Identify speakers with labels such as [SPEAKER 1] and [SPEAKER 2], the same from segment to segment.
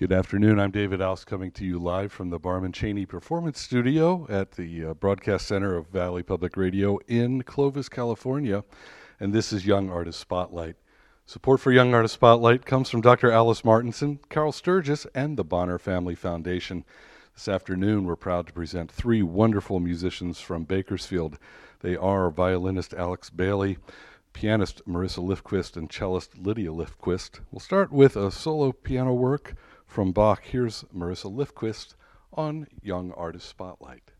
[SPEAKER 1] Good afternoon. I'm David Aus coming to you live from the Barman Cheney Performance Studio at the uh, Broadcast Center of Valley Public Radio in Clovis, California. And this is Young Artist Spotlight. Support for Young Artist Spotlight comes from Dr. Alice Martinson, Carol Sturgis, and the Bonner Family Foundation. This afternoon, we're proud to present three wonderful musicians from Bakersfield. They are violinist Alex Bailey, pianist Marisa Lifquist, and cellist Lydia Lifquist. We'll start with a solo piano work from Bach, here's Marisa Lifquist on Young Artist Spotlight.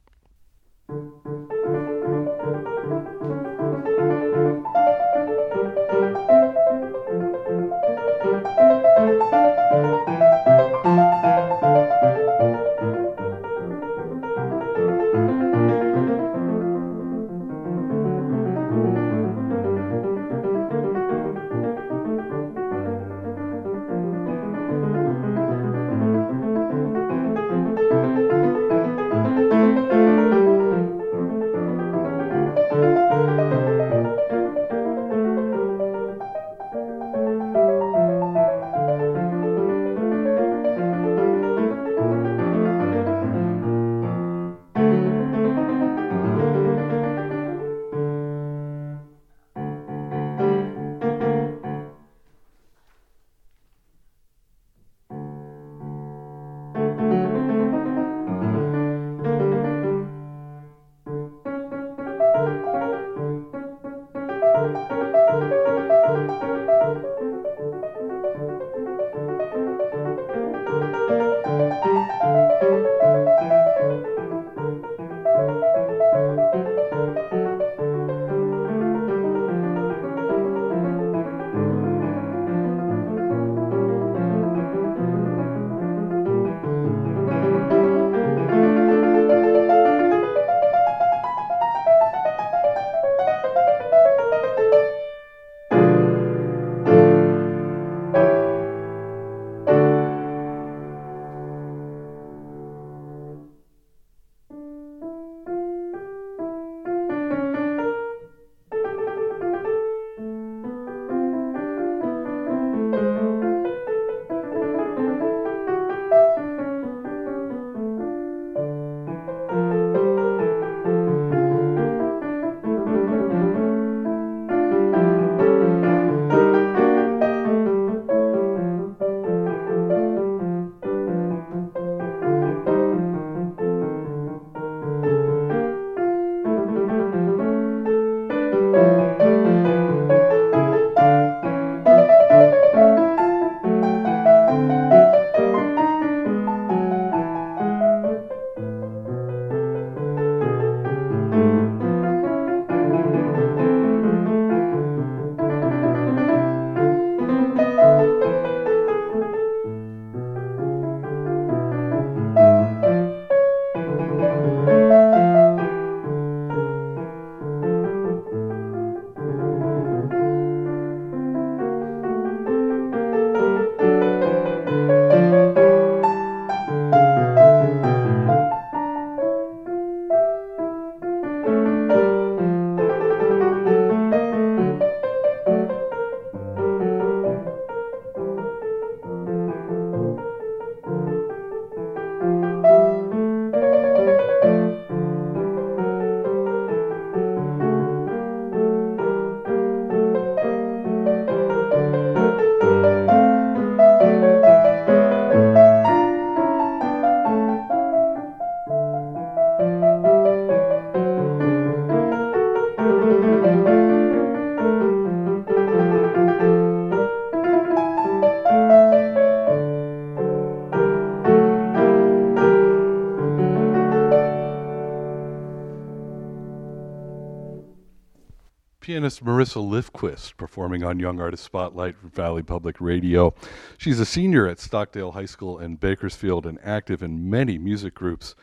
[SPEAKER 1] Pianist Marisa Lifquist performing on Young Artist Spotlight for Valley Public Radio. She's a senior at Stockdale High School in Bakersfield and active in many music groups.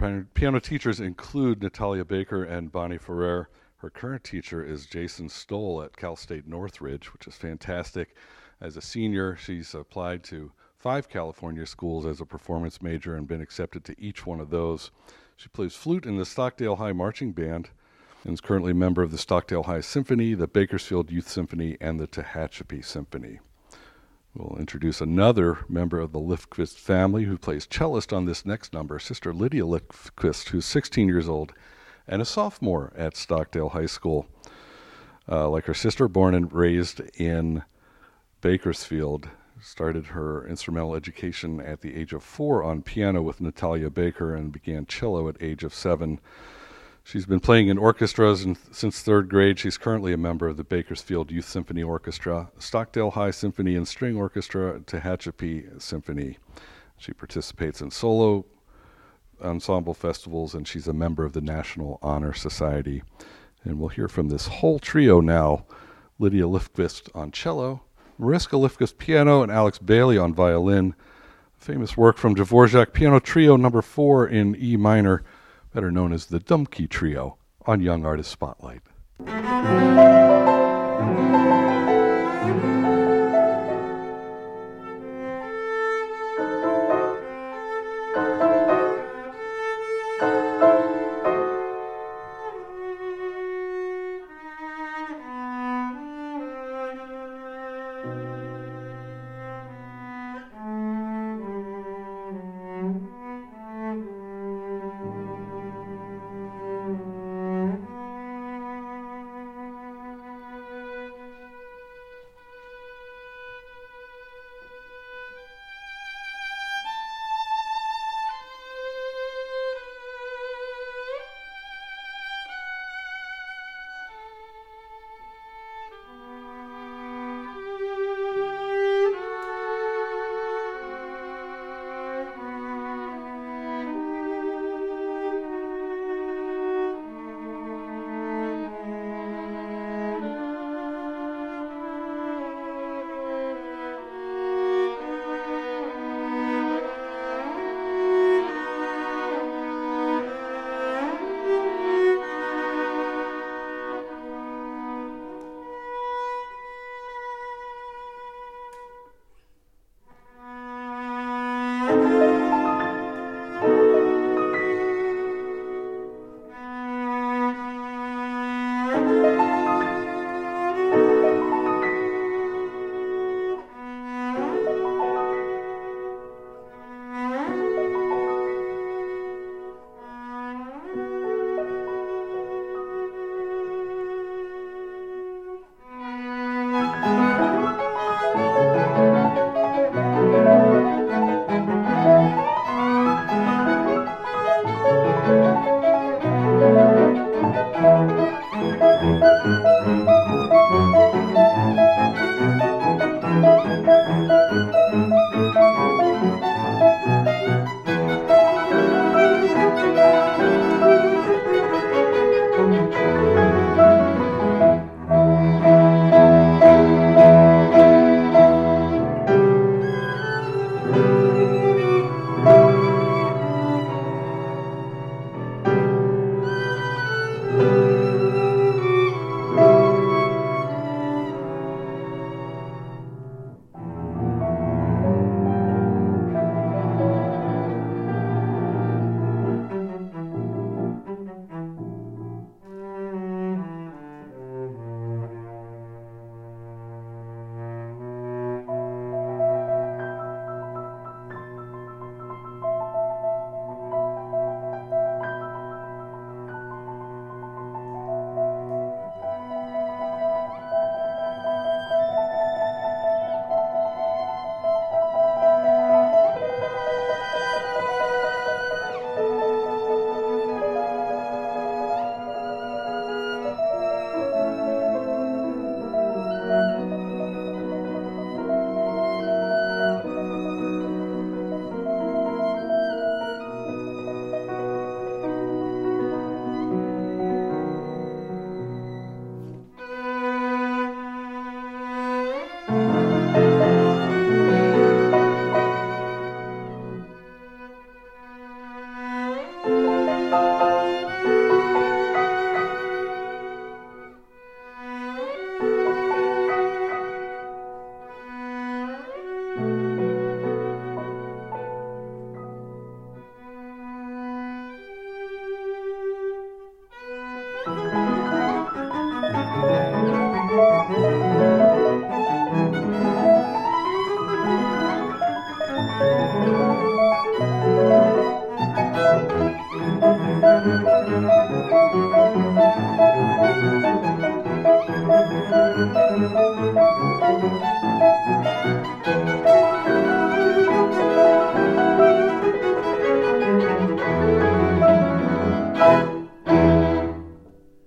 [SPEAKER 1] Her piano teachers include Natalia Baker and Bonnie Ferrer. Her current teacher is Jason Stoll at Cal State Northridge, which is fantastic. As a senior, she's applied to five California schools as a performance major and been accepted to each one of those. She plays flute in the Stockdale High Marching Band and is currently a member of the Stockdale High Symphony, the Bakersfield Youth Symphony, and the Tehachapi Symphony. We'll introduce another member of the Lifquist family who plays cellist on this next number, Sister Lydia Lifquist, who's 16 years old and a sophomore at Stockdale High School. Uh, like her sister, born and raised in Bakersfield, started her instrumental education at the age of four on piano with Natalia Baker and began cello at age of seven. She's been playing in orchestras in, since third grade. She's currently a member of the Bakersfield Youth Symphony Orchestra, Stockdale High Symphony and String Orchestra, Tehachapi Symphony. She participates in solo ensemble festivals, and she's a member of the National Honor Society. And we'll hear from this whole trio now Lydia Lifquist on cello, Marisa Lifquist piano, and Alex Bailey on violin. Famous work from Dvorak Piano Trio number four in E minor, better known as the Dumky Trio, on Young Artist Spotlight.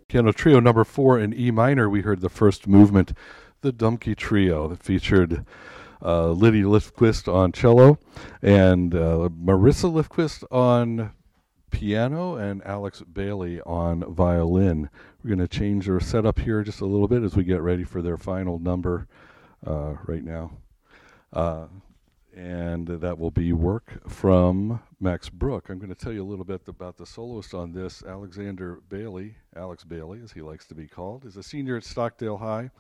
[SPEAKER 1] Piano Trio number four in E minor, we heard the first movement, the Dumky Trio, that featured uh, Liddy Lifquist on cello and uh, Marisa Lifquist on piano and Alex Bailey on violin. We're going to change our setup here just a little bit as we get ready for their final number uh, right now. Uh, and that will be work from Max Bruch. I'm going to tell you a little bit about the soloist on this. Alexander Bailey, Alex Bailey, as he likes to be called, is a senior at Stockdale High,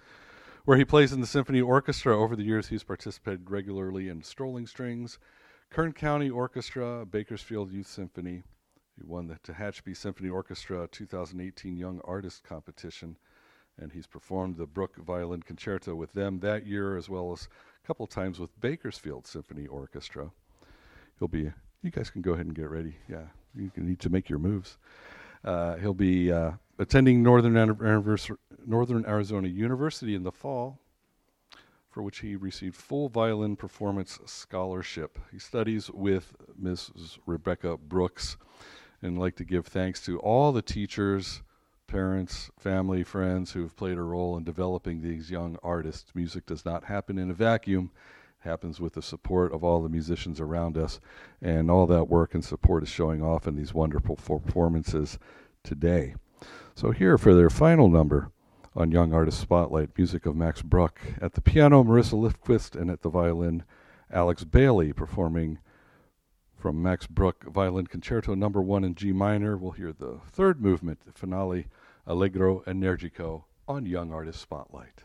[SPEAKER 1] where he plays in the symphony orchestra. Over the years, he's participated regularly in Strolling Strings, Kern County Orchestra, Bakersfield Youth Symphony. He won the Tehachapi Symphony Orchestra 2018 Young Artist Competition, and he's performed the Bruch Violin Concerto with them that year, as well as a couple times with Bakersfield Symphony Orchestra. He'll be. You guys can go ahead and get ready. Yeah, you need to make your moves. Uh, he'll be uh, attending Northern, Northern Arizona University in the fall, for which he received full violin performance scholarship. He studies with Mrs. Rebecca Brooks, and like to give thanks to all the teachers parents, family, friends who have played a role in developing these young artists. Music does not happen in a vacuum. It happens with the support of all the musicians around us, and all that work and support is showing off in these wonderful performances today. So here for their final number on Young Artist Spotlight, music of Max Bruch. At the piano, Marisa Lifquist, and at the violin, Alex Bailey performing from Max Bruch Violin Concerto Number One in G minor. We'll hear the third movement, the finale Allegro Energico on Young Artist Spotlight.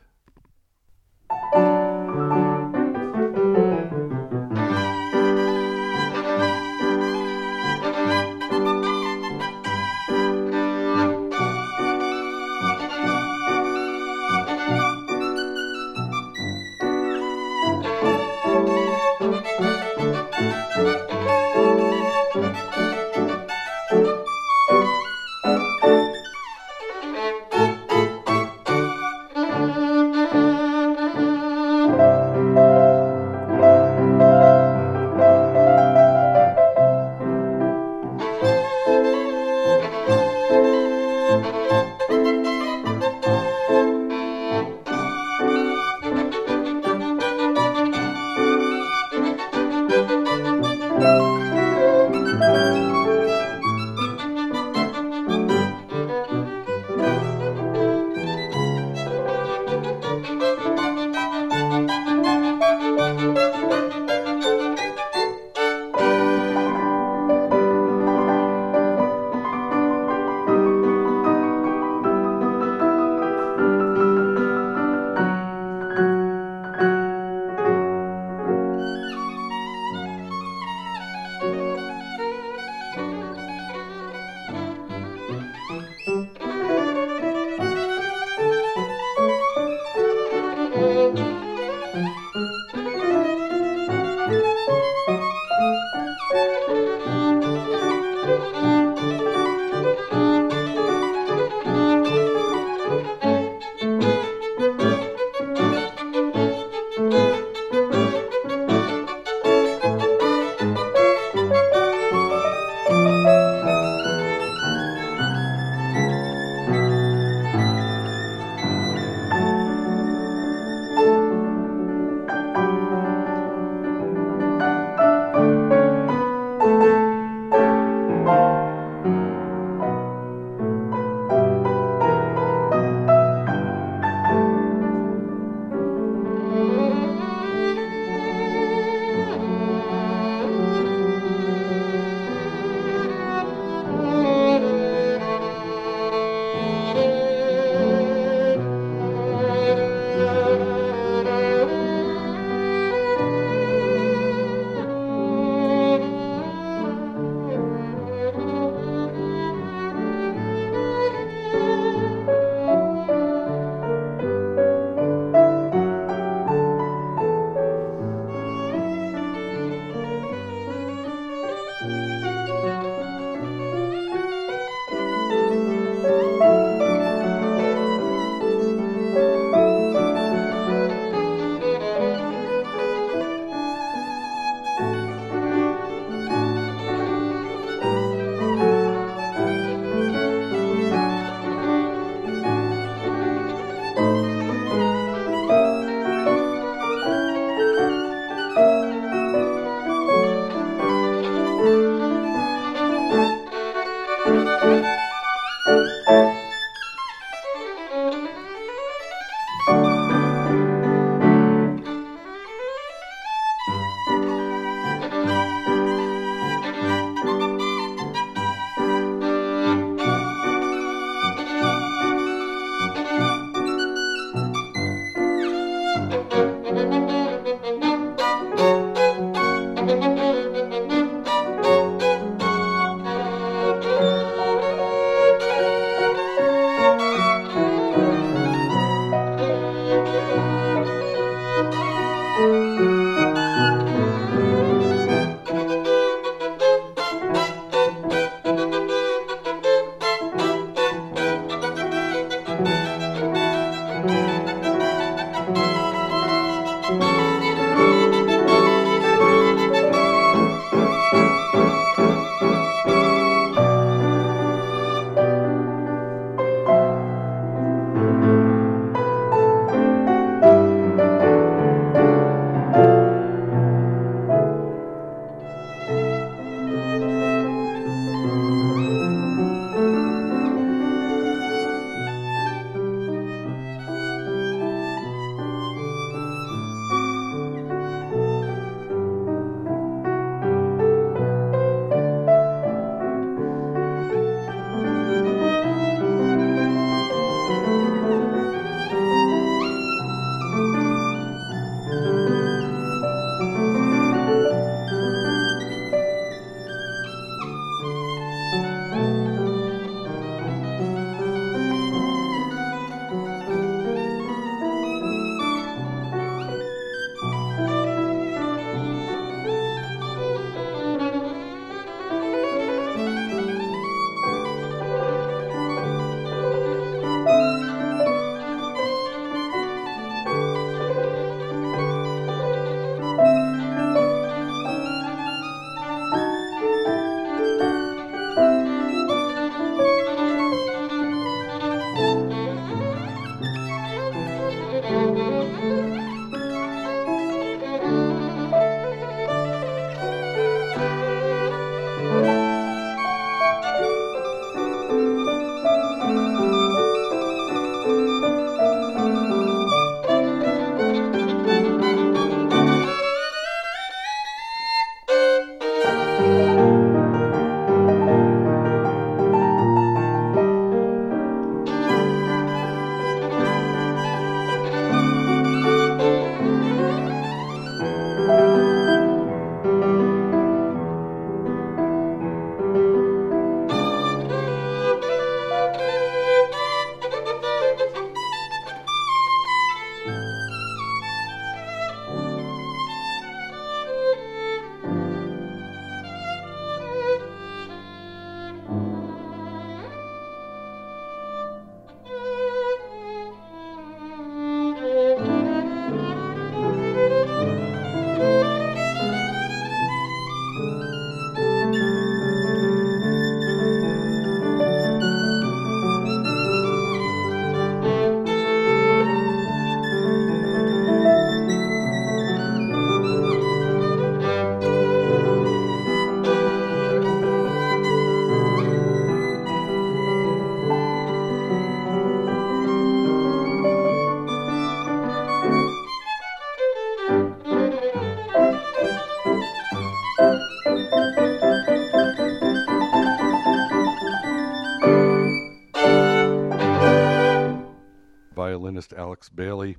[SPEAKER 1] Bailey,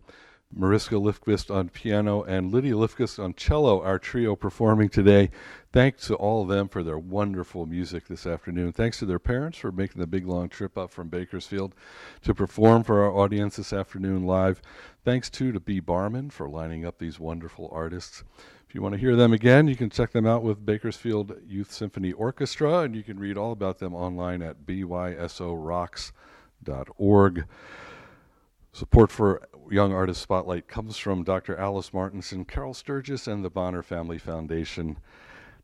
[SPEAKER 1] Marisa Lifquist on piano, and Lydia Lifquist on cello, our trio performing today. Thanks to all of them for their wonderful music this afternoon. Thanks to their parents for making the big long trip up from Bakersfield to perform for our audience this afternoon live. Thanks too to B. Barman for lining up these wonderful artists. If you want to hear them again, you can check them out with Bakersfield Youth Symphony Orchestra, and you can read all about them online at bysorocks.org. Support for Young Artist Spotlight comes from Dr. Alice Martinson, Carol Sturgis, and the Bonner Family Foundation.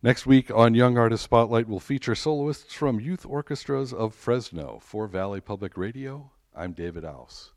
[SPEAKER 1] Next week on Young Artist Spotlight, we'll feature soloists from youth orchestras of Fresno for Valley Public Radio. I'm David Aus.